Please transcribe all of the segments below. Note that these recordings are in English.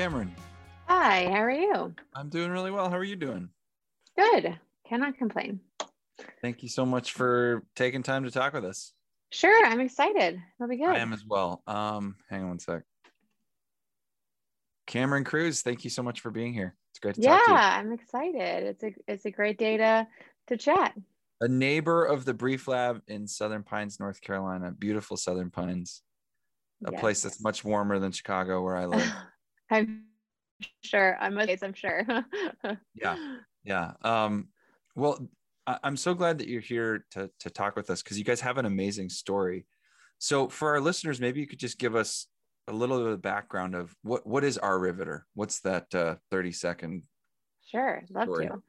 Cameron. Hi, how are you? I'm doing really well. How are you doing? Good. Cannot complain. Thank you so much for taking time to talk with us. Sure, I'm excited. It'll be good. I am as well. Um, hang on one sec. Cameron Cruz, thank you so much for being here. It's great to yeah, talk to you. I'm excited. It's a it's a great day to to chat. A neighbor of the Brief Lab in Southern Pines, North Carolina. Beautiful Southern Pines. A Yes. place that's much warmer than Chicago, where I live. I'm sure. I'm I'm sure. Yeah. Yeah. Um, well, I- I'm so glad that you're here to to talk with us because you guys have an amazing story. So for our listeners, maybe you could just give us a little bit of the background of what what is our Riveter? What's that uh, 30 second? Sure, love story. to.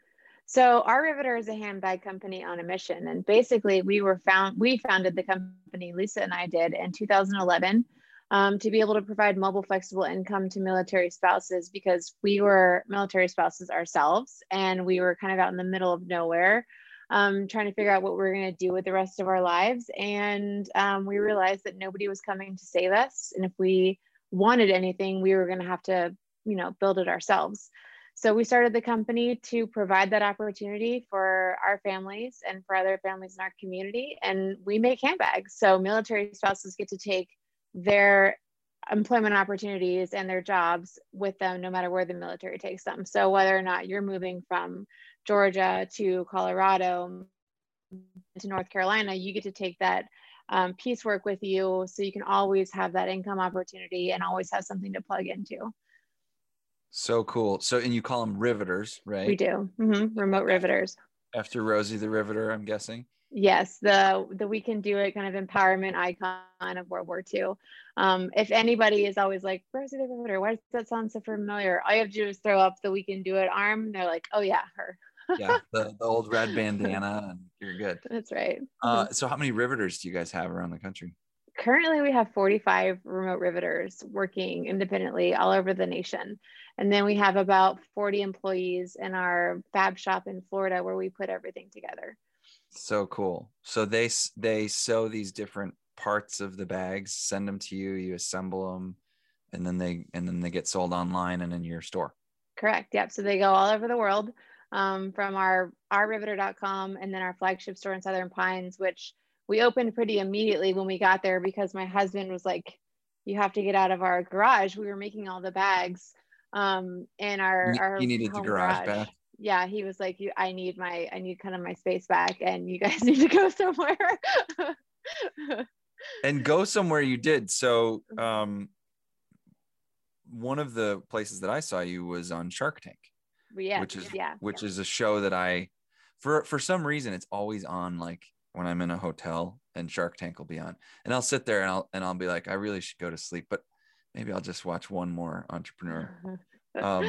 So our Riveter is a handbag company on a mission, and basically we were found we founded the company Lisa and I did in 2011 um, to be able to provide mobile flexible income to military spouses because we were military spouses ourselves, and we were kind of out in the middle of nowhere. Um, trying to figure out what we are going to do with the rest of our lives. And um, we realized that nobody was coming to save us. And if we wanted anything, we were going to have to, you know, build it ourselves. So we started the company to provide that opportunity for our families and for other families in our community. And we make handbags. So military spouses get to take their employment opportunities and their jobs with them no matter where the military takes them. So whether or not you're moving from Georgia to Colorado to North Carolina, you get to take that um, piecework with you so you can always have that income opportunity and always have something to plug into. So cool. So and you call them riveters, right? We do. hmm Remote riveters. After Rosie the Riveter, I'm guessing. Yes, the the we can do it kind of empowerment icon of World War II. Um, if anybody is always like Rosie the Riveter, why does that sound so familiar? All you have to do is throw up the we can do it arm. And they're like, oh yeah, her. Yeah, the, the old red bandana, and you're good. That's right. Uh, so how many riveters do you guys have around the country? Currently, we have 45 remote riveters working independently all over the nation. And then we have about 40 employees in our fab shop in Florida where we put everything together. So cool. So they they sew these different parts of the bags, send them to you, you assemble them, and then they and then they get sold online and in your store. Correct. Yep. So they go all over the world um, from our ourriveter.com and then our flagship store in Southern Pines, which we opened pretty immediately when we got there because my husband was like, "You have to get out of our garage." We were making all the bags um, in our You- our needed the home garage back? Yeah, he was like, "You, I need my, I need kind of my space back, and you guys need to go somewhere." And go somewhere you did. So Mhm. um one of the places that I saw you was on Shark Tank, yeah, which is yeah, which yeah. is a show that I for for some reason it's always on like when I'm in a hotel and Shark Tank will be on. And I'll sit there and I'll and I'll be like, I really should go to sleep, but maybe I'll just watch one more entrepreneur. Um,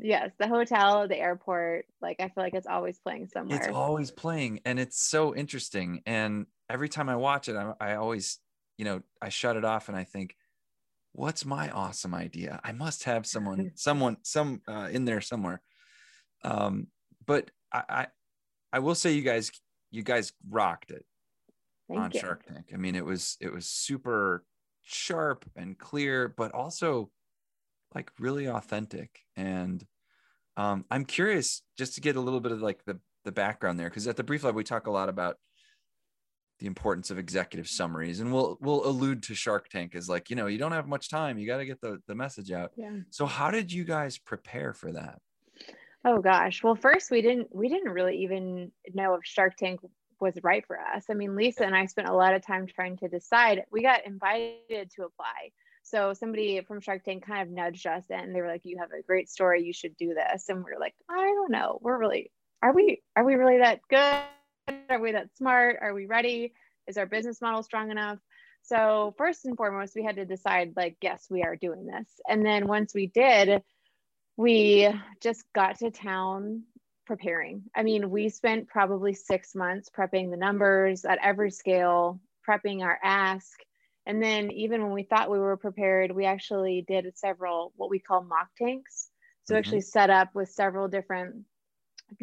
yes, the hotel, the airport, like I feel like it's always playing somewhere. It's always playing and it's so interesting. And every time I watch it, I, I always, you know, I shut it off and I think, what's my awesome idea? I must have someone, someone, some uh, in there somewhere. Um, but I, I, I will say you guys, you guys rocked it Thank on you. Shark Tank. I mean, it was, it was super sharp and clear, but also like really authentic. And um, I'm curious just to get a little bit of like the the background there, because at the Brief Lab we talk a lot about the importance of executive summaries, and we'll we'll allude to Shark Tank as like you know you don't have much time, you got to get the the message out. Yeah. So how did you guys prepare for that? Oh gosh. Well, first we didn't we didn't really even know if Shark Tank was right for us. I mean, Lisa and I spent a lot of time trying to decide. We got invited to apply. So somebody from Shark Tank kind of nudged us and they were like, "You have a great story. You should do this." And we are like, "I don't know. We're really are we are we really that good? Are we that smart? Are we ready? Is our business model strong enough?" So first and foremost, we had to decide like, yes, we are doing this. And then once we did, we just got to town preparing. I mean, we spent probably six months prepping the numbers at every scale, prepping our ask. And then even when we thought we were prepared, we actually did several what we call mock tanks. So Mhm. actually set up with several different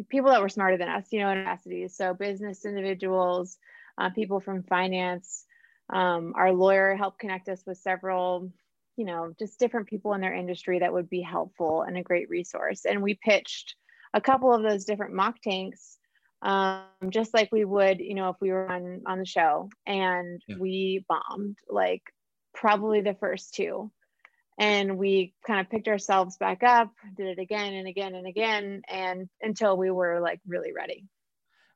people that were smarter than us, you know, in capacities. So business individuals, uh, people from finance. Um, our lawyer helped connect us with several you know, just different people in their industry that would be helpful and a great resource. And we pitched a couple of those different mock tanks, um, just like we would, you know, if we were on on the show. And yeah. we bombed like probably the first two. And we kind of picked ourselves back up, did it again and again and again, and until we were like really ready.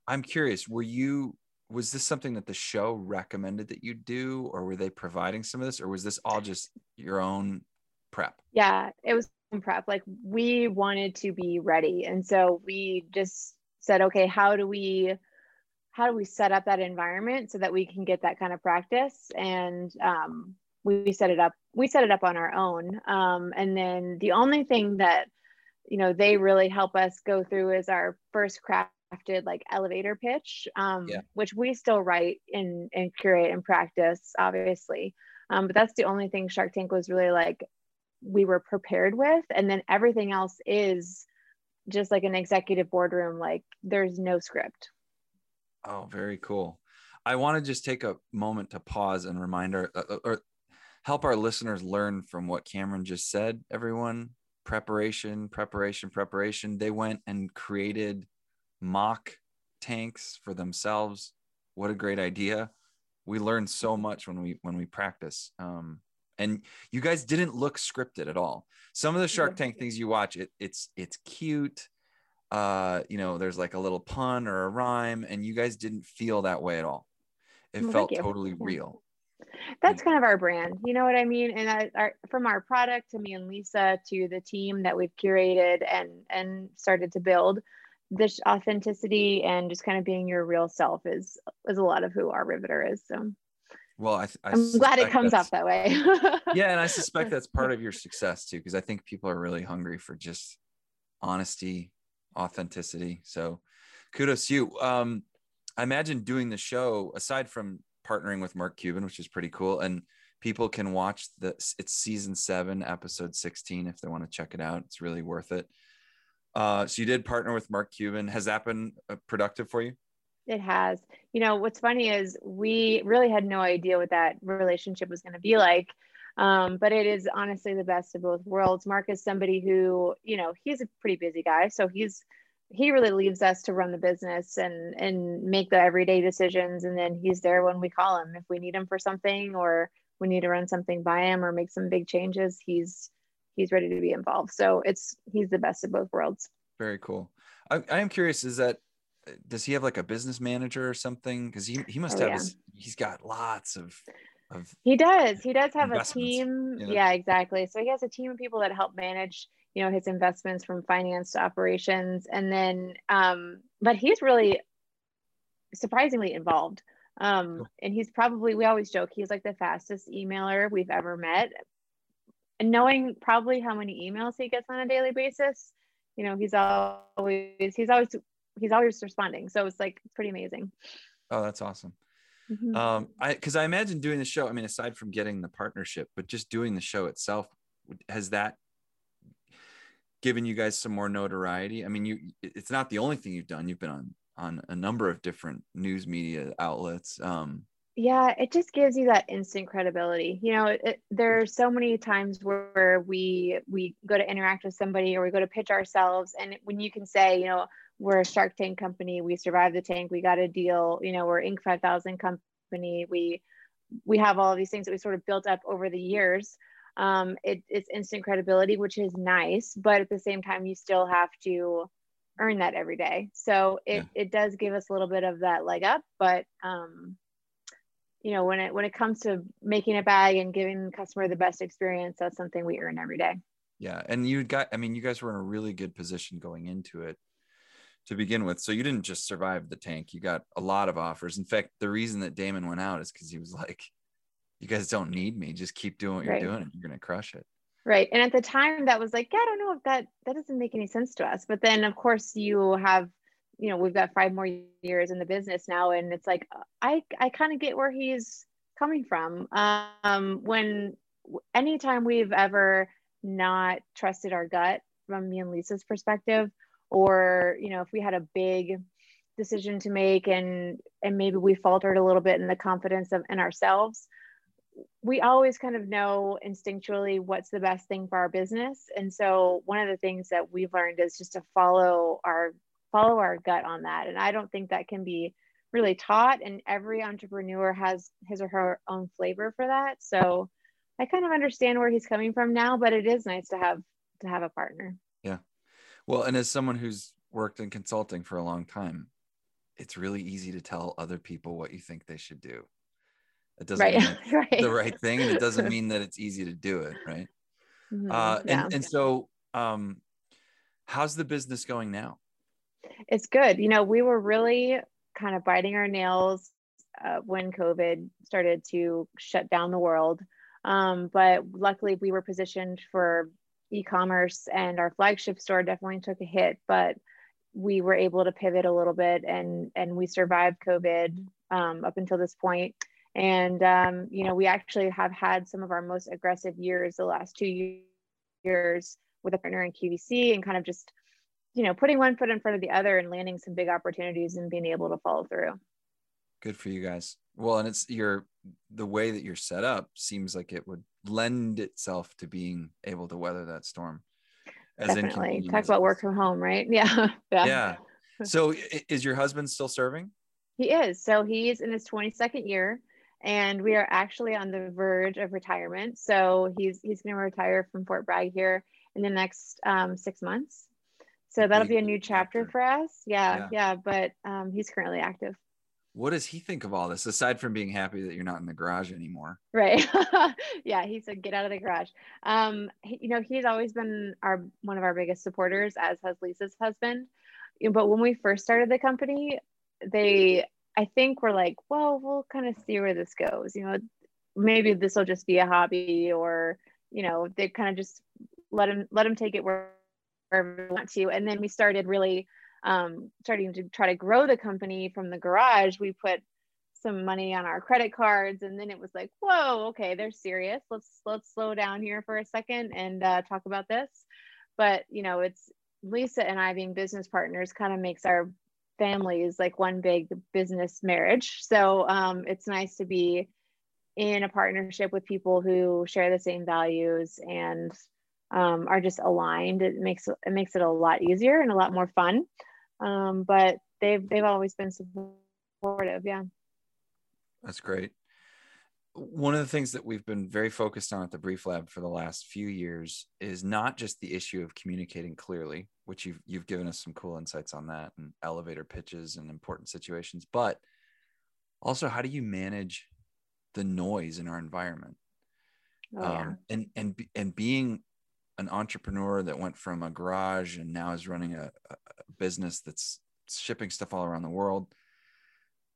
I'm curious, were you was this something that the show recommended that you do or were they providing some of this or was this all just your own prep yeah it was prep like we wanted to be ready and so we just said okay how do we how do we set up that environment so that we can get that kind of practice and um, we set it up we set it up on our own um, and then the only thing that you know they really help us go through is our first crafted like elevator pitch, um, yeah. which we still write and, and curate and practice, obviously. Um, but that's the only thing Shark Tank was really like we were prepared with. And then everything else is just like an executive boardroom, like there's no script. Oh, very cool. I want to just take a moment to pause and remind our uh, uh, or help our listeners learn from what Cameron just said. Everyone, preparation, preparation, preparation. They went and created mock tanks for themselves. What a great idea. We learn so much when we when we practice. Um, and you guys didn't look scripted at all. Some of the Shark Tank things you watch, it, it's it's cute. Uh, you know, there's like a little pun or a rhyme, and you guys didn't feel that way at all. It well, felt totally real. That's kind of our brand, you know what I mean? And I, our, from our product to me and Lisa to the team that we've curated and and started to build, this authenticity and just kind of being your real self is is a lot of who our riveter is so well I, I am glad it comes off that way yeah and i suspect that's part of your success too because i think people are really hungry for just honesty authenticity so kudos to you um i imagine doing the show aside from partnering with mark cuban which is pretty cool and people can watch the it's season seven episode 16 if they want to check it out it's really worth it uh, so you did partner with Mark Cuban. Has that been uh, productive for you? It has. You know, what's funny is we really had no idea what that relationship was going to be like. Um, but it is honestly the best of both worlds. Mark is somebody who, you know, he's a pretty busy guy. So he's, he really leaves us to run the business and, and make the everyday decisions. And then he's there when we call him, if we need him for something or we need to run something by him or make some big changes, he's, he's ready to be involved. So it's he's the best of both worlds. Very cool. I, I am curious, is that does he have like a business manager or something? Because he, he must oh, have yeah. his, he's got lots of of he does. He does have a team. Yeah, exactly. So he has a team of people that help manage, you know, his investments from finance to operations. And then um, but he's really surprisingly involved. Um, and he's probably we always joke he's like the fastest emailer we've ever met and knowing probably how many emails he gets on a daily basis, you know, he's always he's always he's always responding. So it's like it's pretty amazing. Oh, that's awesome. Mm-hmm. Um, I because I imagine doing the show. I mean, aside from getting the partnership, but just doing the show itself, has that given you guys some more notoriety? I mean, you it's not the only thing you've done. You've been on on a number of different news media outlets. Um, yeah it just gives you that instant credibility you know it, there are so many times where we we go to interact with somebody or we go to pitch ourselves and when you can say you know we're a shark tank company. We survived the tank. We got a deal. You know we're inc 5000 company. We we have all of these things that we sort of built up over the years. Um, it, it's instant credibility which is nice but at the same time you still have to earn that every day. So it, yeah. it does give us a little bit of that leg up but um, you know when it when it comes to making a bag and giving the customer the best experience that's something we earn every day. Yeah and you got i mean you guys were in a really good position going into it to begin with. So you didn't just survive the tank you got a lot of offers. In fact the reason that Daymond went out is because he was like you guys don't need me. Just keep doing what you're doing and you're going to crush it. Right. And at the time that was like yeah i don't know if that that doesn't make any sense to us. But then of course you have you know we've got five more years in the business now and it's like i i kind of get where he's coming from. Um when anytime we've ever not trusted our gut from me and lisa's perspective or you know if we had a big decision to make and and maybe we faltered a little bit in the confidence of in ourselves we always kind of know instinctually what's the best thing for our business. And so one of the things that we've learned is just to follow our follow our gut on that. And I don't think that can be really taught and every entrepreneur has his or her own flavor for that. So I kind of understand where he's coming from now, but it is nice to have to have a partner. Well, and as someone who's worked in consulting for a long time, it's really easy to tell other people what you think they should do. It doesn't right. mean right. the right thing, and it doesn't mean that it's easy to do it, right? Mm-hmm. Uh, yeah. and, and so, um, how's the business going now? It's good. You know, we were really kind of biting our nails uh, when COVID started to shut down the world. Um, but luckily, we were positioned for e-commerce, and our flagship store definitely took a hit. But we were able to pivot a little bit, and and we survived COVID um, up until this point. And, um, you know, we actually have had some of our most aggressive years the last two years with a partner in QVC and kind of just, you know, putting one foot in front of the other and landing some big opportunities and being able to follow through. Good for you guys. Well, and it's your, the way that you're set up seems like it would lend itself to being able to weather that storm. as Definitely. Talk about work from home, right? Yeah. yeah. Yeah. So is your husband still serving? He is. So he's in his 22nd year and we are actually on the verge of retirement. So he's he's going to retire from Fort Bragg here in the next um, six months. So that'll be a new chapter for us. Yeah, yeah. yeah but um, he's currently active. What does he think of all this, aside from being happy that you're not in the garage anymore? Right. yeah, he said, "Get out of the garage." Um, he, you know, he's always been our one of our biggest supporters, as has Lisa's husband. But when we first started the company, they I think we're like, well, we'll kind of see where this goes. You know, maybe this will just be a hobby, or you know, they kind of just let him let him take it wherever they want to. And then we started really um, starting to try to grow the company from the garage. We put some money on our credit cards, and then it was like, whoa, okay, they're serious. Let's let's slow down here for a second and uh, talk about this. But you know, it's Lisa and I being business partners kind of makes our families like one big business marriage. So um, it's nice to be in a partnership with people who share the same values and um, are just aligned. It makes it makes it a lot easier and a lot more fun. Um, but they've they've always been supportive. Yeah, that's great one of the things that we've been very focused on at the brief lab for the last few years is not just the issue of communicating clearly which you've you've given us some cool insights on that and elevator pitches and important situations but also how do you manage the noise in our environment oh, yeah. um, and and and being an entrepreneur that went from a garage and now is running a, a business that's shipping stuff all around the world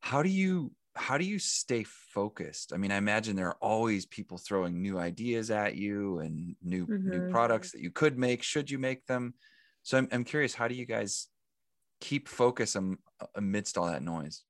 how do you how do you stay focused? I mean, I imagine there are always people throwing new ideas at you and new mm-hmm. new products that you could make should you make them. So I'm I'm curious, how do you guys keep focus amidst all that noise?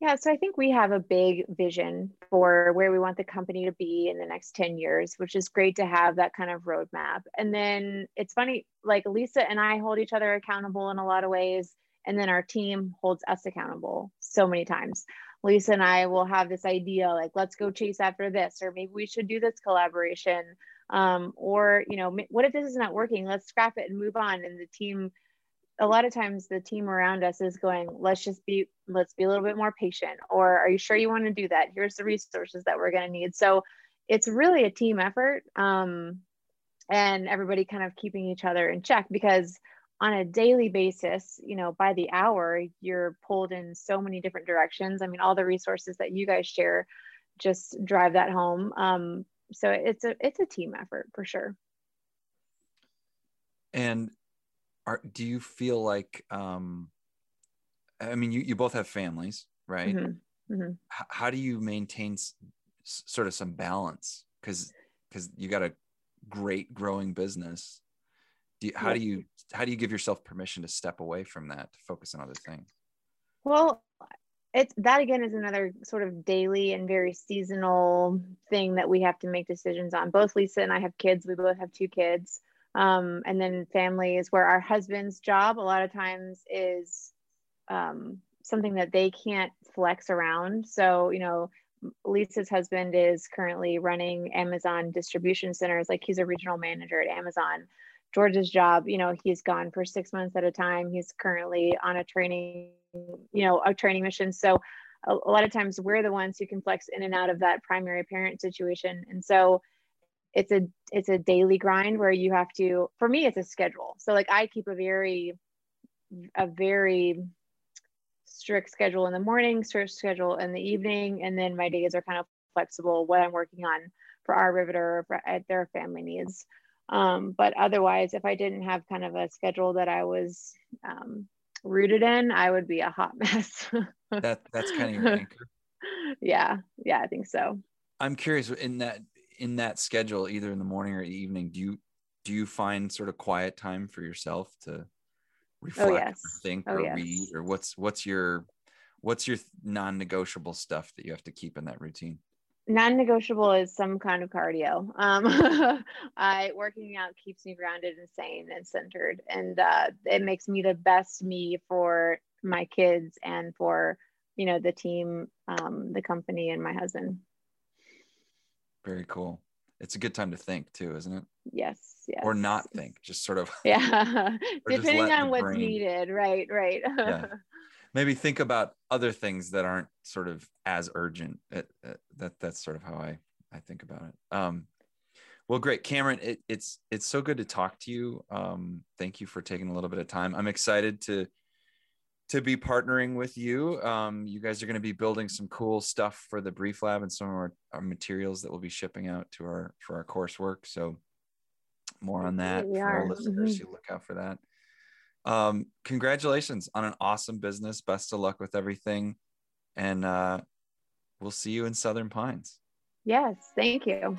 Yeah, so I think we have a big vision for where we want the company to be in the next 10 years, which is great to have that kind of roadmap. And then it's funny, like Lisa and I hold each other accountable in a lot of ways and then our team holds us accountable so many times. Lisa and i will have this idea like let's go chase after this or maybe we should do this collaboration. Um, or you know what if this is not working? Let's scrap it and move on. And the team a lot of times the team around us is going let's just be let's be a little bit more patient or are you sure you want to do that here's the resources that we're going to need so it's really a team effort um, and everybody kind of keeping each other in check because on a daily basis, you know, by the hour, you're pulled in so many different directions. I mean, all the resources that you guys share just drive that home. Um, so it's a it's a team effort for sure. And are do you feel like um I mean you you both have families, right? Mm-hmm. Mm-hmm. H- how do you maintain s- sort of some balance cuz cuz you got a great growing business do you, how do you how do you give yourself permission to step away from that to focus on other things well it's that again is another sort of daily and very seasonal thing that we have to make decisions on both lisa and i have kids we both have two kids um, and then family is where our husband's job a lot of times is um, something that they can't flex around so you know Lisa's husband is currently running Amazon distribution centers. Like he's a regional manager at Amazon. George's job, you know, he's gone for six months at a time. He's currently on a training, you know, a training mission. So a, a lot of times we're the ones who can flex in and out of that primary parent situation. And so it's a it's a daily grind where you have to for me it's a schedule. So like i keep a very a very strict schedule in the morning strict schedule in the evening and then my days are kind of flexible what i'm working on for our riveter for, at their family needs. Um, but otherwise if i didn't have kind of a schedule that i was um, rooted in i would be a hot mess. That that's kind of your anchor? Yeah. Yeah i think so. I'm curious in that in that schedule, either in the morning or evening, do you do you find sort of quiet time for yourself to oh, reflect, oh, yes. or think, oh, or yes. read, or what's what's your what's your non-negotiable stuff that you have to keep in that routine? Non-negotiable is some kind of cardio. Um, I working out keeps me grounded and sane and centered, and uh, it makes me the best me for my kids and for you know the team, um, the company, and my husband. Very cool. It's a good time to think too, isn't it? Yes. Yes. Or not think, just sort of. Yeah. Depending on what's brain, needed. Right. Right. yeah. Maybe think about other things that aren't sort of as urgent. It, it, that that's sort of how I I think about it. Um, well, great, Cameron. It, it's it's so good to talk to you. Um, thank you for taking a little bit of time. I'm excited to to be partnering with you. Um, you guys are going to be building some cool stuff for the Brief Lab and some of our, our materials that we'll be shipping out to our for our coursework. So more on that for our listeners. Mm-hmm. look out for that. Um, congratulations on an awesome business. Best of luck with everything, and uh, we'll see you in Southern Pines. Yes, thank you.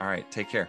All right, take care.